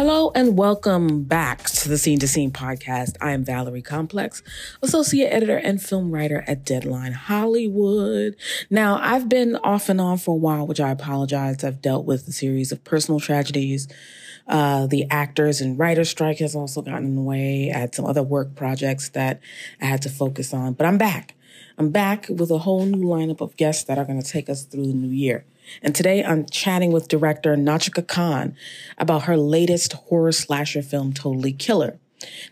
Hello and welcome back to the Scene to Scene podcast. I am Valerie Complex, associate editor and film writer at Deadline Hollywood. Now, I've been off and on for a while, which I apologize. I've dealt with a series of personal tragedies. Uh, the actors and writer strike has also gotten in the way. I had some other work projects that I had to focus on, but I'm back. I'm back with a whole new lineup of guests that are going to take us through the new year. And today I'm chatting with director Nahnatchka Khan about her latest horror slasher film, Totally Killer.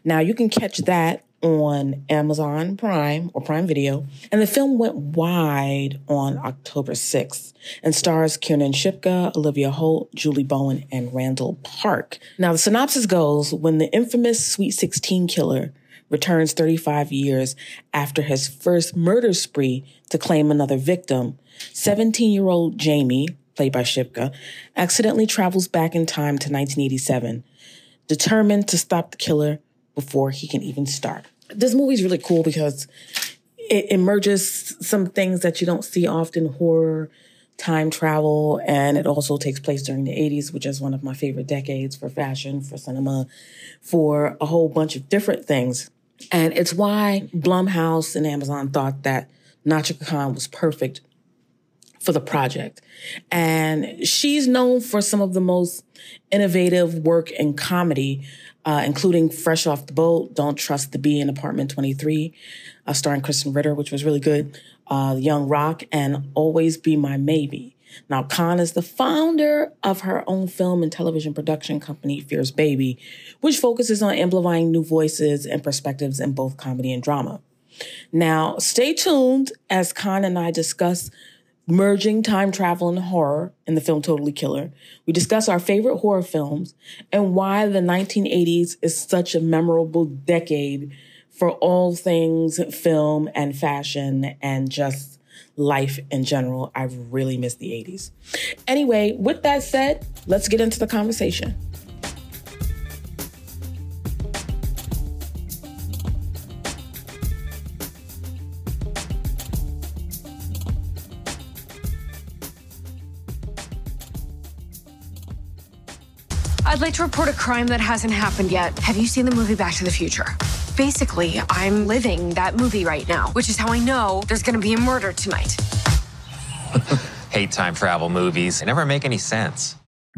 Now you can catch that on Amazon Prime or Prime Video. And the film went wide on October 6th and stars Kiernan Shipka, Olivia Holt, Julie Bowen, and Randall Park. Now the synopsis goes, when the infamous Sweet 16 killer returns 35 years after his first murder spree to claim another victim, 17 year old Jamie, played by Shipka, accidentally travels back in time to 1987, determined to stop the killer before he can even start. This movie's really cool because it emerges some things that you don't see often horror, time travel, and it also takes place during the 80s, which is one of my favorite decades for fashion, for cinema, for a whole bunch of different things. And it's why Blumhouse and Amazon thought that Nahnatchka Khan was perfect for the project. And she's known for some of the most innovative work in comedy, uh, including Fresh Off the Boat, Don't Trust the Bee in Apartment 23, uh, starring Krysten Ritter, which was really good, uh, Young Rock, and Always Be My Maybe. Now, Khan is the founder of her own film and television production company, Fierce Baby, which focuses on amplifying new voices and perspectives in both comedy and drama. Now, stay tuned as Khan and I discuss merging time travel and horror in the film Totally Killer. We discuss our favorite horror films and why the 1980s is such a memorable decade for all things film and fashion and just life in general. I've really missed the 80s. Anyway, with that said, let's get into the conversation. I'd like to report a crime that hasn't happened yet. Have you seen the movie Back to the Future? Basically, I'm living that movie right now, which is how I know there's gonna be a murder tonight. Hate time travel movies. They never make any sense.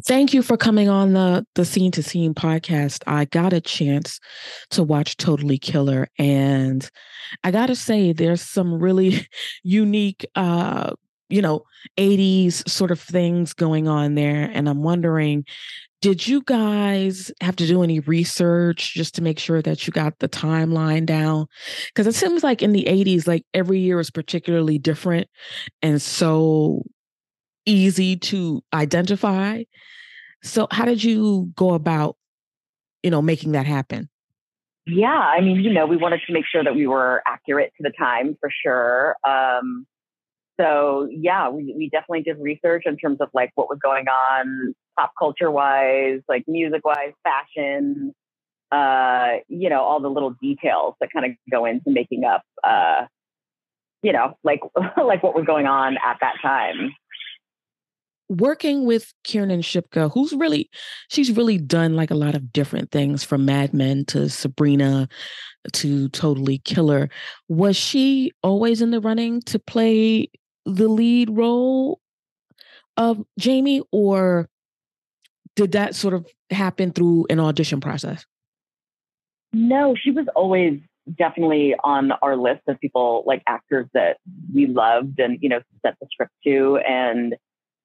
Thank you for coming on the the Scene to Scene podcast. I got a chance to watch Totally Killer and I got to say there's some really unique uh you know 80s sort of things going on there and I'm wondering did you guys have to do any research just to make sure that you got the timeline down? Because it seems like in the 80s, like every year is particularly different and so easy to identify. So, how did you go about, you know, making that happen? Yeah, I mean, you know, we wanted to make sure that we were accurate to the time for sure. Um, so yeah, we, we definitely did research in terms of like what was going on pop culture wise, like music wise, fashion, uh, you know, all the little details that kind of go into making up, uh, you know, like like what was going on at that time. Working with Kiernan Shipka, who's really, she's really done like a lot of different things from Mad Men to Sabrina to Totally Killer. Was she always in the running to play the lead role of Jamie, or did that sort of happen through an audition process? No, she was always definitely on our list of people like actors that we loved and you know set the script to and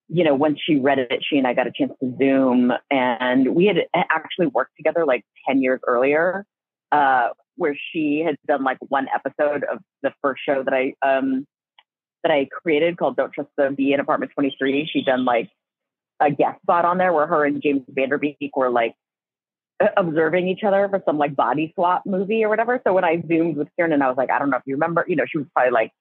you know once she read it she and i got a chance to zoom and we had actually worked together like 10 years earlier uh, where she had done like one episode of the first show that i um, that I created called Don't Trust the Bee in Apartment 23. She'd done like a guest spot on there where her and James Van Der Beek were like observing each other for some like body swap movie or whatever. So when I zoomed with Kiernan, I was like, I don't know if you remember, you know, she was probably like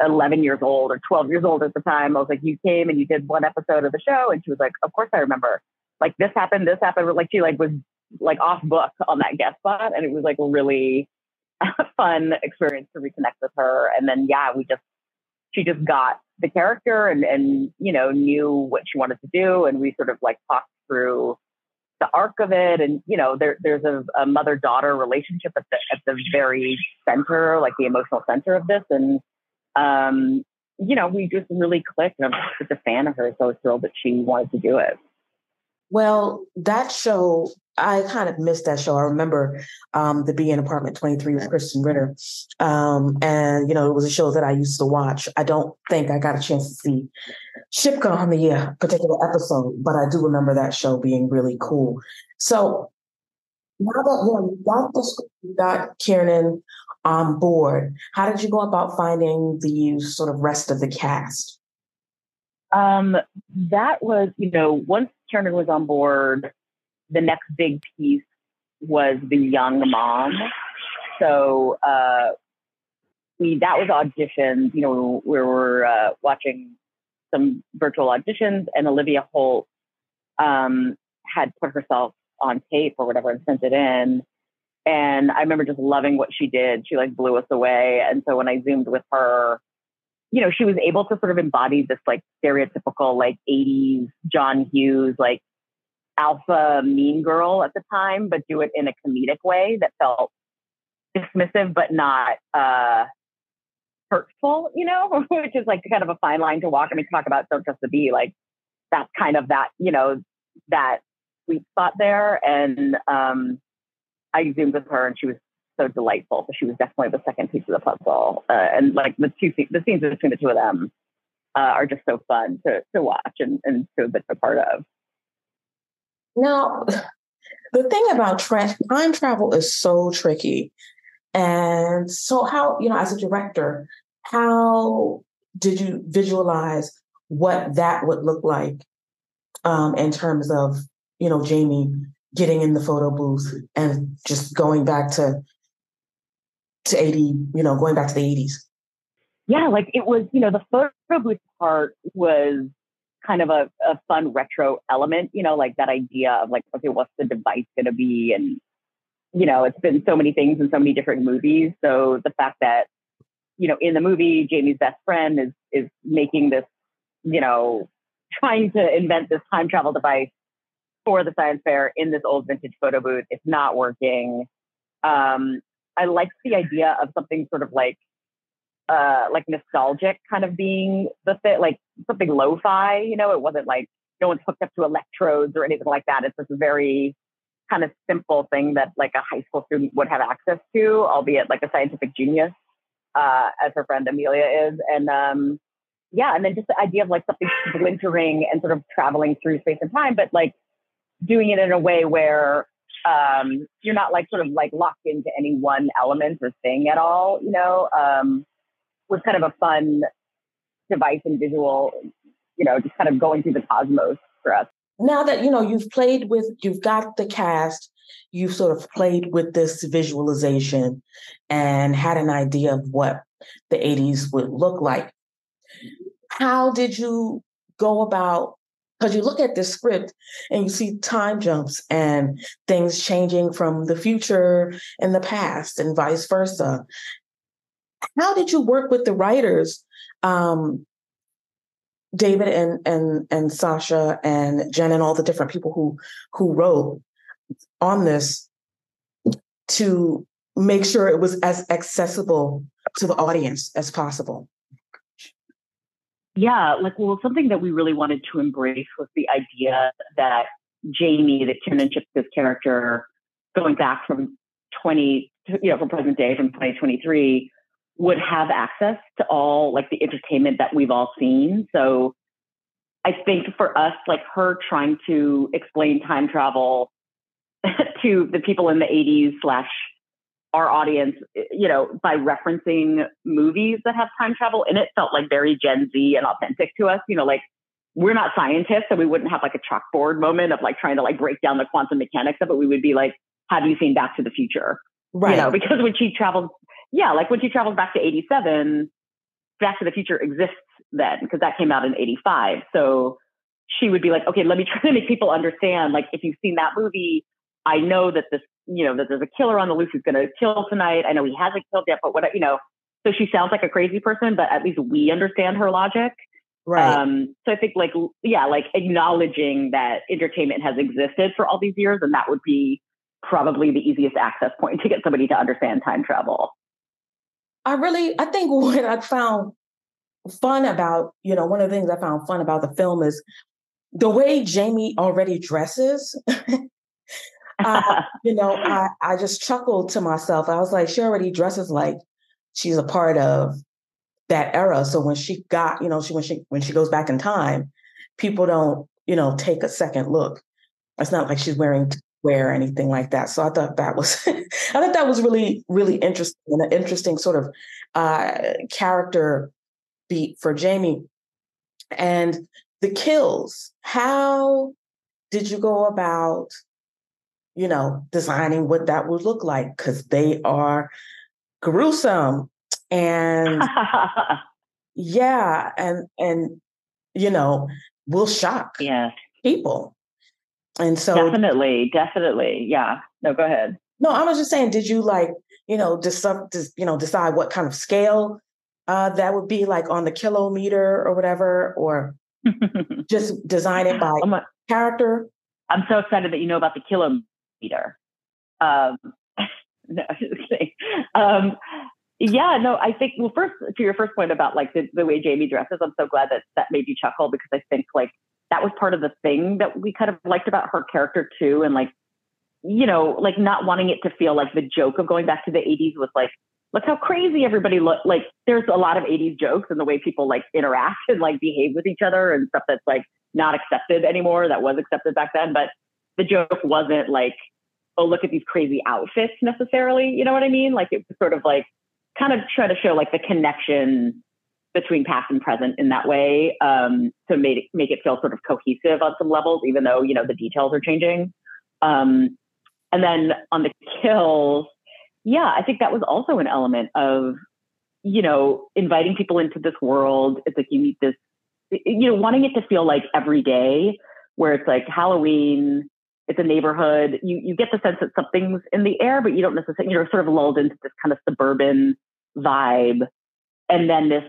11 years old or 12 years old at the time. I was like, you came and you did one episode of the show. And she was like, of course I remember. Like this happened, this happened. Like she like was like off book on that guest spot. And it was like a really fun experience to reconnect with her. And then, yeah, we just, she just got the character and, and, you know, knew what she wanted to do. And we sort of like talked through the arc of it. And, you know, there, there's a, a mother daughter relationship at the, at the very center, like the emotional center of this. And, um, you know, we just really clicked. And I'm just a fan of her. So I was thrilled that she wanted to do it. Well, that show, I kind of missed that show. I remember um, the Bee in Apartment 23 with Krysten Ritter. Um, and, you know, it was a show that I used to watch. I don't think I got a chance to see Shipka on the uh, particular episode, but I do remember that show being really cool. So now that you, know, got the you got Kiernan on board, how did you go about finding the sort of rest of the cast? Um, that was, you know, once Kiernan was on board, the next big piece was the young mom. So uh, we that was auditions. You know, we were uh, watching some virtual auditions, and Olivia Holt um, had put herself on tape or whatever and sent it in. And I remember just loving what she did. She like blew us away. And so when I zoomed with her, you know, she was able to sort of embody this like stereotypical like 80s John Hughes, like alpha mean girl at the time, but do it in a comedic way that felt dismissive but not uh hurtful, you know, which is like kind of a fine line to walk. I mean, talk about don't trust the bee, like that's kind of that, you know, that sweet spot there. And um I zoomed with her and she was so delightful. So she was definitely the second piece of the puzzle. Uh, and like the two the scenes between the two of them uh, are just so fun to to watch and and to be a part of. Now, the thing about tra- time travel is so tricky. And so, how, you know, as a director, how did you visualize what that would look like um, in terms of, you know, Jamie getting in the photo booth and just going back to to 80, you know, going back to the 80s? Yeah, like it was, you know, the photo booth part was kind of a, a fun retro element, you know, like that idea of like, okay, what's the device going to be? And, you know, it's been so many things in so many different movies. So the fact that, you know, in the movie, Jamie's best friend is, is making this, you know, trying to invent this time travel device for the science fair in this old vintage photo booth. It's not working. Um, I liked the idea of something sort of like uh, like nostalgic kind of being the fit, like something lo-fi, you know, it wasn't like no one's hooked up to electrodes or anything like that. It's a very kind of simple thing that like a high school student would have access to, albeit like a scientific genius, uh, as her friend Amelia is. And um, yeah, and then just the idea of like something splintering and sort of traveling through space and time, but like doing it in a way where um, you're not like sort of like locked into any one element or thing at all, you know. Um, was kind of a fun device and visual, you know, just kind of going through the cosmos for us. Now that, you know, you've played with, you've got the cast, you've sort of played with this visualization and had an idea of what the 80s would look like. How did you go about because you look at this script and you see time jumps and things changing from the future and the past and vice versa how did you work with the writers, um, David and and and Sasha and Jen and all the different people who who wrote on this to make sure it was as accessible to the audience as possible? Yeah, like well, something that we really wanted to embrace was the idea that Jamie, the Kiernan Shipka's character, going back from 20, you know, from present day, from 2023, would have access to all like the entertainment that we've all seen. So I think for us, like her trying to explain time travel to the people in the 80s slash our audience, you know, by referencing movies that have time travel in it felt like very Gen Z and authentic to us. You know, like we're not scientists, so we wouldn't have like a chalkboard moment of like trying to like break down the quantum mechanics of it. We would be like, have you seen Back to the Future? Right. You know, because when she traveled, yeah, like when she traveled back to 87, Back to the Future exists then because that came out in 85. So she would be like, okay, let me try to make people understand. Like, if you've seen that movie, I know that this, you know, that there's a killer on the loose who's going to kill tonight. I know he hasn't killed yet, but what, you know, so she sounds like a crazy person, but at least we understand her logic. Right. Um, so I think like, yeah, like acknowledging that entertainment has existed for all these years, and that would be probably the easiest access point to get somebody to understand time travel. I really, I think what I found fun about, you know, one of the things I found fun about the film is the way Jamie already dresses. uh, you know, I, I just chuckled to myself. I was like, she already dresses like she's a part of that era. So when she got, you know, she when she when she goes back in time, people don't, you know, take a second look. It's not like she's wearing wear or anything like that. So I thought that was I thought that was really, really interesting and an interesting sort of uh character beat for Jamie. And the kills, how did you go about, you know, designing what that would look like? Because they are gruesome and yeah, and and you know, will shock yes. people. And so definitely, definitely, yeah. No, go ahead. No, I was just saying, did you like, you know, decide, you know, decide what kind of scale uh, that would be like on the kilometer or whatever, or just design it by a, character? I'm so excited that you know about the kilometer. Um, no. Um, yeah, no, I think, well, first, to your first point about like the, the way Jamie dresses, I'm so glad that that made you chuckle because I think like that was part of the thing that we kind of liked about her character too. And like, you know, like not wanting it to feel like the joke of going back to the 80s was like, look how crazy everybody looked. Like there's a lot of 80s jokes and the way people like interact and like behave with each other and stuff that's like not accepted anymore that was accepted back then. But the joke wasn't like, oh, look at these crazy outfits necessarily. You know what I mean? Like it was sort of like kind of try to show like the connection between past and present in that way um, to make it, make it feel sort of cohesive on some levels, even though you know the details are changing. Um, and then on the kills, yeah, I think that was also an element of you know inviting people into this world. It's like you meet this, you know, wanting it to feel like every day, where it's like Halloween. It's a neighborhood. You you get the sense that something's in the air, but you don't necessarily you're sort of lulled into this kind of suburban vibe and then this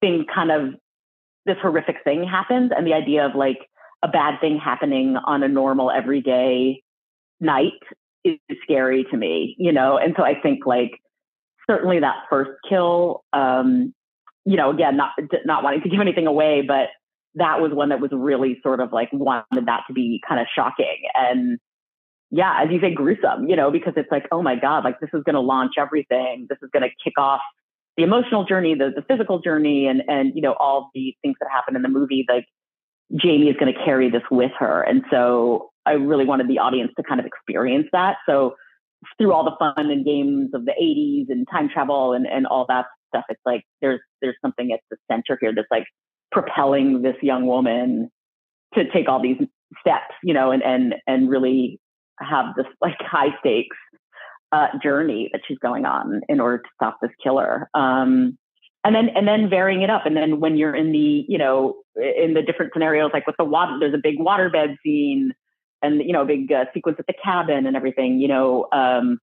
thing kind of this horrific thing happens and the idea of like a bad thing happening on a normal everyday night is scary to me you know and so i think like certainly that first kill um you know again not not wanting to give anything away but that was one that was really sort of like wanted that to be kind of shocking and yeah as you say gruesome you know because it's like oh my god like this is going to launch everything this is going to kick off the emotional journey, the, the physical journey, and and you know all the things that happen in the movie. Like Jamie is going to carry this with her, and so I really wanted the audience to kind of experience that. So through all the fun and games of the 80s and time travel and and all that stuff, it's like there's there's something at the center here that's like propelling this young woman to take all these steps, you know, and and and really have this like high stakes uh, journey that she's going on in order to stop this killer. Um, and then and then varying it up. And then when you're in the you know in the different scenarios, like with the water, there's a big waterbed scene, and you know a big uh, sequence at the cabin and everything. You know, um,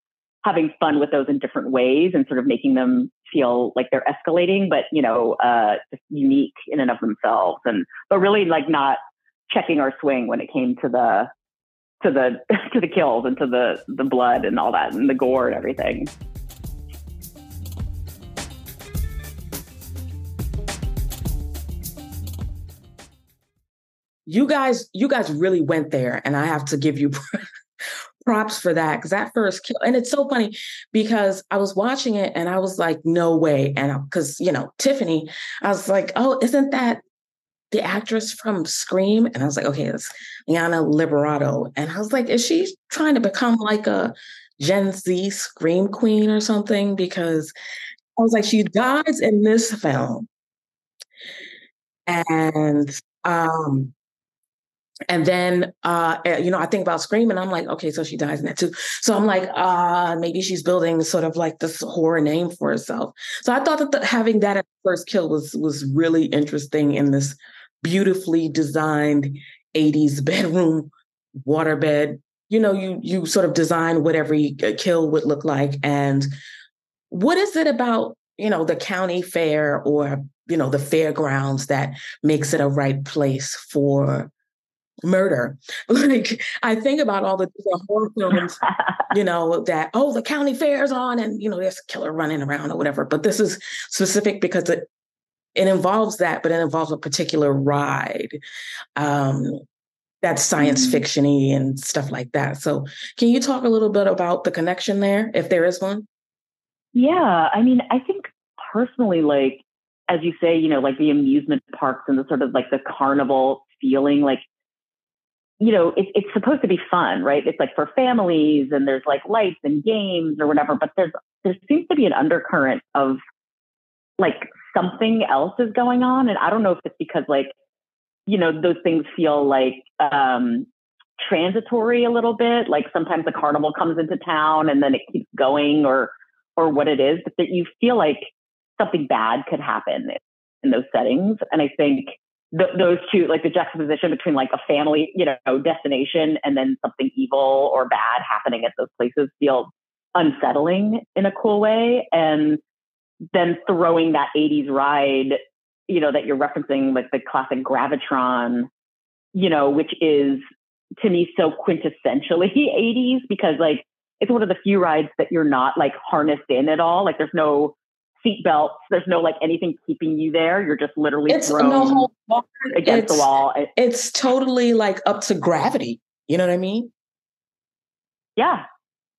having fun with those in different ways and sort of making them feel like they're escalating, but you know, uh, just unique in and of themselves. And but really like not checking our swing when it came to the to the to the kills and to the the blood and all that and the gore and everything. You guys, you guys really went there, and I have to give you props for that because that first kill, and it's so funny because I was watching it and I was like, no way, and because you know Tiffany, I was like, oh, isn't that the actress from Scream? And I was like, okay, it's Liana Liberato. And I was like, is she trying to become like a Gen Z scream queen or something because I was like, she dies in this film. And um and then uh eh, you know i think about scream and i'm like okay so she dies in that too. So i'm like uh maybe she's building sort of like this horror name for herself. So i thought that the, having that at first kill was was really interesting in this beautifully designed 80s bedroom waterbed. You know you you sort of design what every uh, kill would look like and what is it about you know the county fair or you know the fairgrounds that makes it a right place for murder like i think about all the different horror films you know that oh the county fair's on and you know there's a killer running around or whatever but this is specific because it it involves that but it involves a particular ride um that's science mm-hmm. fictiony and stuff like that. So, can you talk a little bit about the connection there, if there is one? Yeah, I mean, I think personally, like as you say, you know, like the amusement parks and the sort of like the carnival feeling, like you know, it, it's supposed to be fun, right? It's like for families and there's like lights and games or whatever, but there's there seems to be an undercurrent of like something else is going on, and I don't know if it's because like you know, those things feel like um, transitory a little bit. Like sometimes the carnival comes into town and then it keeps going, or or what it is, but that you feel like something bad could happen in those settings. And I think th- those two, like the juxtaposition between like a family, you know, destination and then something evil or bad happening at those places feel unsettling in a cool way. And then throwing that 80s ride you know, that you're referencing, like the classic Gravitron, you know, which is to me so quintessentially 80s because like it's one of the few rides that you're not like harnessed in at all. Like there's no seat belts, there's no like anything keeping you there. You're just literally it's thrown no against it's, the wall. It's totally like up to gravity. You know what I mean? Yeah,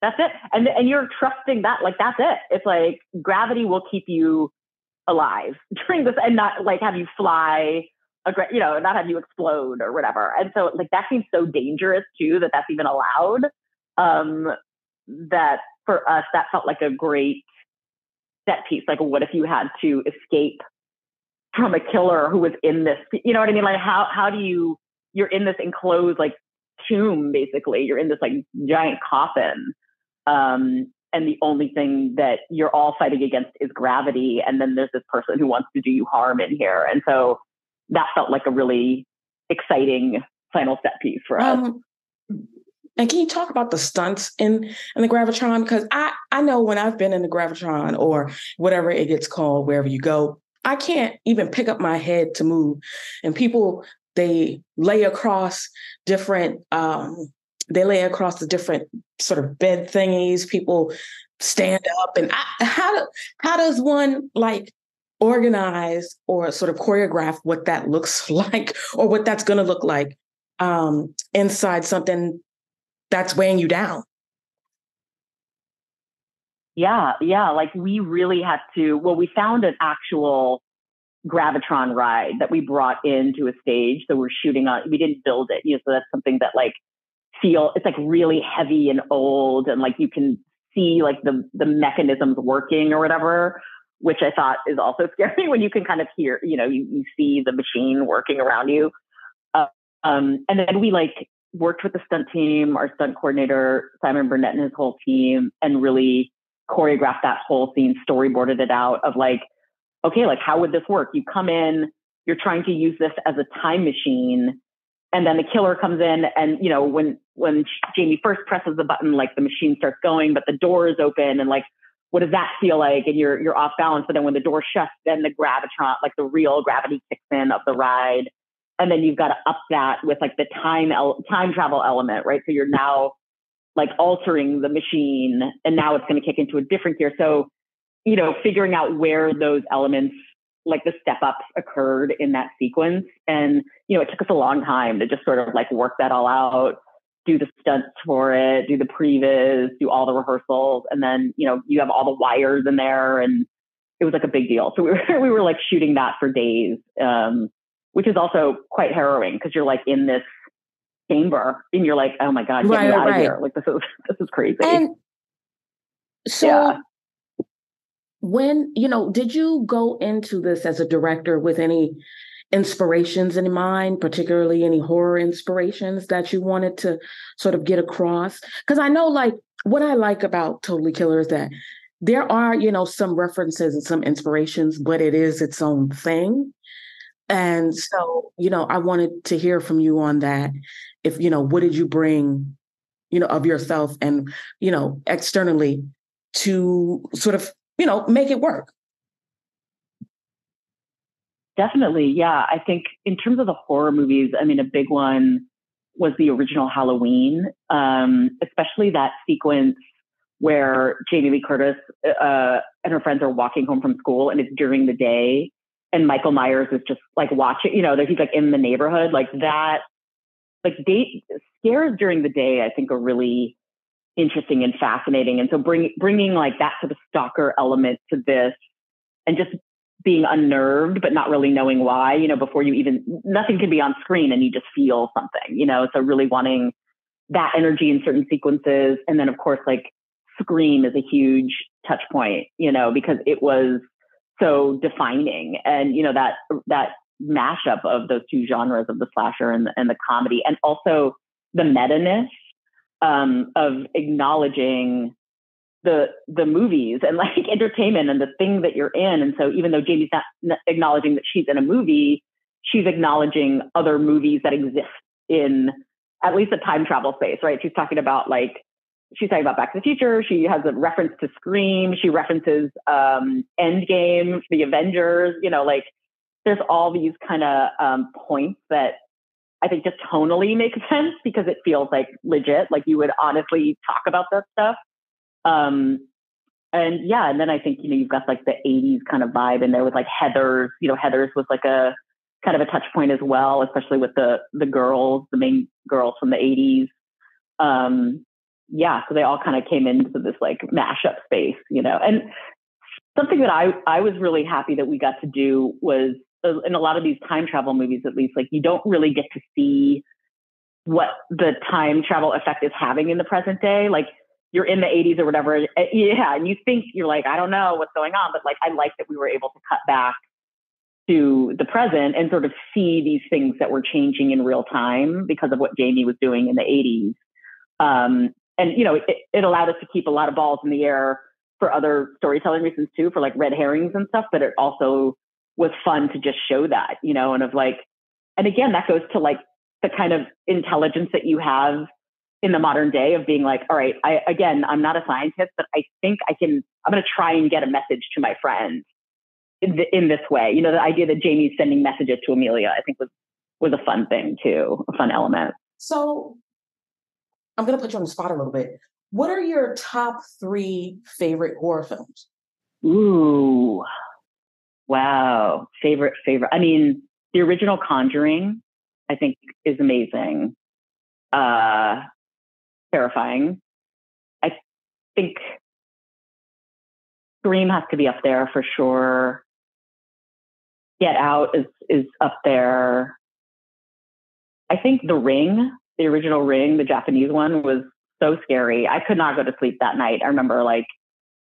that's it. And and you're trusting that like that's it. It's like gravity will keep you alive during this and not like have you fly you know not have you explode or whatever and so like that seems so dangerous too that that's even allowed um that for us that felt like a great set piece like what if you had to escape from a killer who was in this you know what i mean? Like how how do you you're in this enclosed like tomb basically. You're in this like giant coffin um and the only thing that you're all fighting against is gravity and then there's this person who wants to do you harm in here. And so that felt like a really exciting final set piece for us. Um, and can you talk about the stunts in in the gravitron because i i know when i've been in the gravitron or whatever it gets called wherever you go i can't even pick up my head to move and people they lay across different um they lay across the different sort of bed thingies. People stand up, and I, how do, how does one like organize or sort of choreograph what that looks like or what that's going to look like um, inside something that's weighing you down? Yeah, yeah. Like we really had to. Well, we found an actual gravitron ride that we brought into a stage. So we're shooting on. We didn't build it, you know. So that's something that like feel it's like really heavy and old and like you can see like the the mechanisms working or whatever which i thought is also scary when you can kind of hear you know you, you see the machine working around you uh, um, and then we like worked with the stunt team our stunt coordinator simon burnett and his whole team and really choreographed that whole scene storyboarded it out of like okay like how would this work? You come in you're trying to use this as a time machine and then the killer comes in and you know when when jamie first presses the button like the machine starts going but the door is open and like what does that feel like? And you're you're off balance but then when the door shuts then the gravitron like the real gravity kicks in of the ride and then you've got to up that with like the time el- time travel element right so you're now like altering the machine and now it's going to kick into a different gear so you know figuring out where those elements like the step ups occurred in that sequence. And, you know, it took us a long time to just sort of like work that all out, do the stunts for it, do the previs, do all the rehearsals. And then, you know, you have all the wires in there and it was like a big deal. So we were, we were like shooting that for days, um, which is also quite harrowing because you're like in this chamber and you're like, oh my God, get right, me out right. of here. Like this is, this is crazy. And So yeah. when, you know, did you go into this as a director with any inspirations in mind, particularly any horror inspirations that you wanted to sort of get across? Because I know, like, what I like about Totally Killer is that there are, you know, some references and some inspirations, but it is its own thing. And so, you know, I wanted to hear from you on that. If, you know, what did you bring, you know, of yourself and, you know, externally to sort of, you know, make it work? Definitely. Yeah. I think in terms of the horror movies, I mean, a big one was the original Halloween, um, especially that sequence where Jamie Lee Curtis uh, and her friends are walking home from school and it's during the day and Michael Myers is just like watching, you know, that he's like in the neighborhood, like that, like date scares during the day, I think are really interesting and fascinating. And so bring, bringing like that sort of stalker element to this and just being unnerved, but not really knowing why, you know, before you even, nothing can be on screen and you just feel something, you know, so really wanting that energy in certain sequences. And then of course, like Scream is a huge touch point, you know, because it was so defining and you know that that mashup of those two genres of the slasher and the, and the comedy and also the meta-ness um, of acknowledging the the movies and like entertainment and the thing that you're in. And so even though jamie's not acknowledging that she's in a movie she's acknowledging other movies that exist in at least the time travel space right? She's talking about like she's talking about Back to the Future. She has a reference to Scream. She references um, Endgame, the Avengers. You know, like there's all these kind of um, points that I think just tonally make sense because it feels like legit. Like you would honestly talk about that stuff. Um, and yeah, and then I think you know you've got like the '80s kind of vibe in there with like Heathers. You know, Heathers was like a kind of a touch point as well, especially with the the girls, the main girls from the '80s. Um, yeah, so they all kind of came into this like mashup space, you know. And something that I I was really happy that we got to do was uh, in a lot of these time travel movies, at least, like you don't really get to see what the time travel effect is having in the present day. Like you're in the 80s or whatever, eh, yeah, and you think you're like, I don't know what's going on, but like I like that we were able to cut back to the present and sort of see these things that were changing in real time because of what Jamie was doing in the 80s. Um, and you know, it, it allowed us to keep a lot of balls in the air for other storytelling reasons too, for like red herrings and stuff. But it also was fun to just show that, you know, and of like, and again, that goes to like the kind of intelligence that you have in the modern day of being like, all right, I again, I'm not a scientist, but I think I can. I'm going to try and get a message to my friend in, the, in this way. You know, the idea that Jamie's sending messages to Amelia, I think was was a fun thing too, a fun element. So I'm going to put you on the spot a little bit. What are your top three favorite horror films? Ooh, wow. Favorite, favorite. I mean, the original Conjuring, I think, is amazing. Uh, terrifying. I think Scream has to be up there for sure. Get Out is is up there. I think The Ring the original Ring, the Japanese one, was so scary. I could not go to sleep that night. I remember like,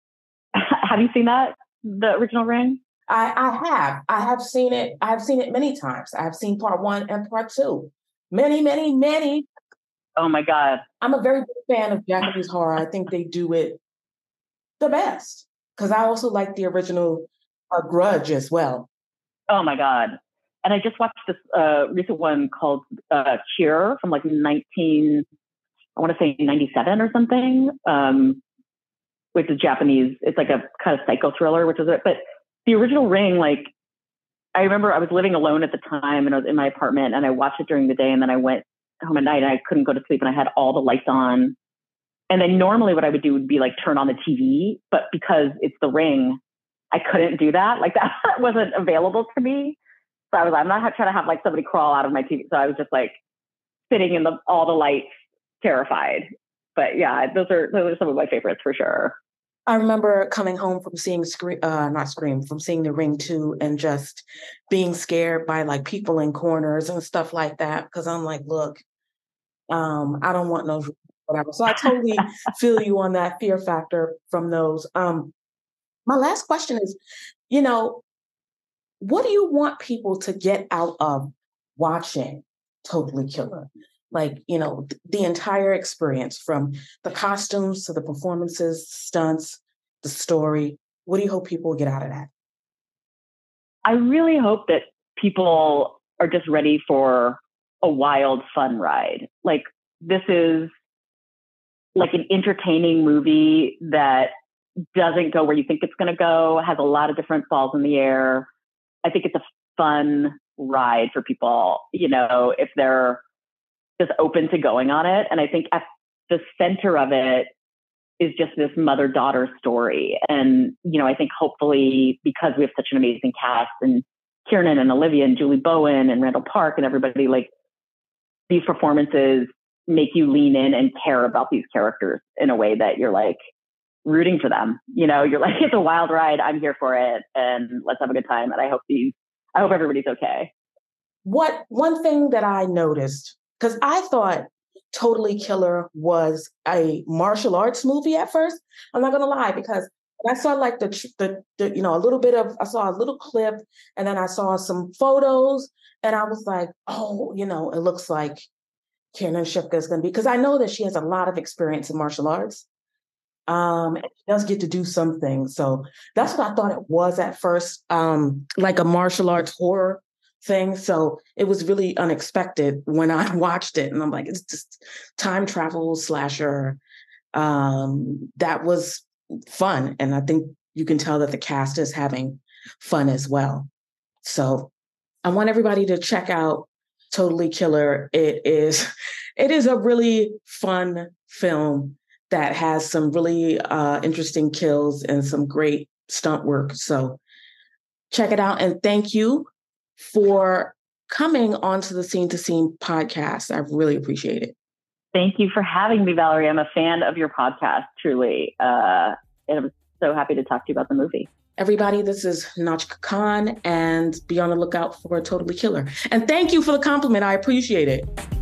have you seen that? The original Ring? I, I have. I have seen it. I have seen it many times. I have seen part one and part two. Many, many, many. Oh my God. I'm a very big fan of Japanese horror. I think they do it the best. Because I also like the original uh, Grudge as well. Oh my God and I just watched this uh, recent one called uh, Cure from like 19, I want to say 97 or something, um, which is Japanese. It's like a kind of psycho thriller, which is it. But the original Ring, like, I remember I was living alone at the time and I was in my apartment and I watched it during the day and then I went home at night and I couldn't go to sleep and I had all the lights on. And then normally what I would do would be like turn on the TV, but because it's the ring, I couldn't do that. Like that wasn't available to me. So I was, I'm not trying to have like somebody crawl out of my TV. So I was just like sitting in the all the lights, terrified. But yeah, those are those are some of my favorites for sure. I remember coming home from seeing Scream, uh, not Scream, from seeing The Ring 2 and just being scared by like people in corners and stuff like that. Cause I'm like, look, um, I don't want no whatever. So I totally feel you on that fear factor from those. Um, my last question is, you know, what do you want people to get out of watching Totally Killer? Like, you know, the entire experience from the costumes to the performances, stunts, the story. What do you hope people get out of that? I really hope that people are just ready for a wild, fun ride. Like, this is like an entertaining movie that doesn't go where you think it's going to go, has a lot of different balls in the air. I think it's a fun ride for people, you know, if they're just open to going on it. And I think at the center of it is just this mother daughter story. And, you know, I think hopefully because we have such an amazing cast and Kiernan and Olivia and Julie Bowen and Randall Park and everybody, like these performances make you lean in and care about these characters in a way that you're like rooting for them. You know, you're like, it's a wild ride. I'm here for it. And let's have a good time. And I hope these, I hope everybody's okay. What one thing that I noticed, because I thought Totally Killer was a martial arts movie at first. I'm not gonna lie, because I saw like the, the, the you know a little bit of I saw a little clip, and then I saw some photos, and I was like, oh, you know, it looks like Kiernan Shipka is going to be because I know that she has a lot of experience in martial arts. Um, and does get to do some things. So that's what I thought it was at first, um, like a martial arts horror thing. So it was really unexpected when I watched it. And I'm like, it's just time travel slasher. Um, that was fun. And I think you can tell that the cast is having fun as well. So I want everybody to check out Totally Killer. It is it is a really fun film that has some really uh, interesting kills and some great stunt work. So check it out and thank you for coming onto the Scene to Scene podcast. I really appreciate it. Thank you for having me, Valerie. I'm a fan of your podcast, truly. Uh, and I'm so happy to talk to you about the movie. Everybody, this is Nahnatchka Khan, and be on the lookout for a Totally Killer. And thank you for the compliment. I appreciate it.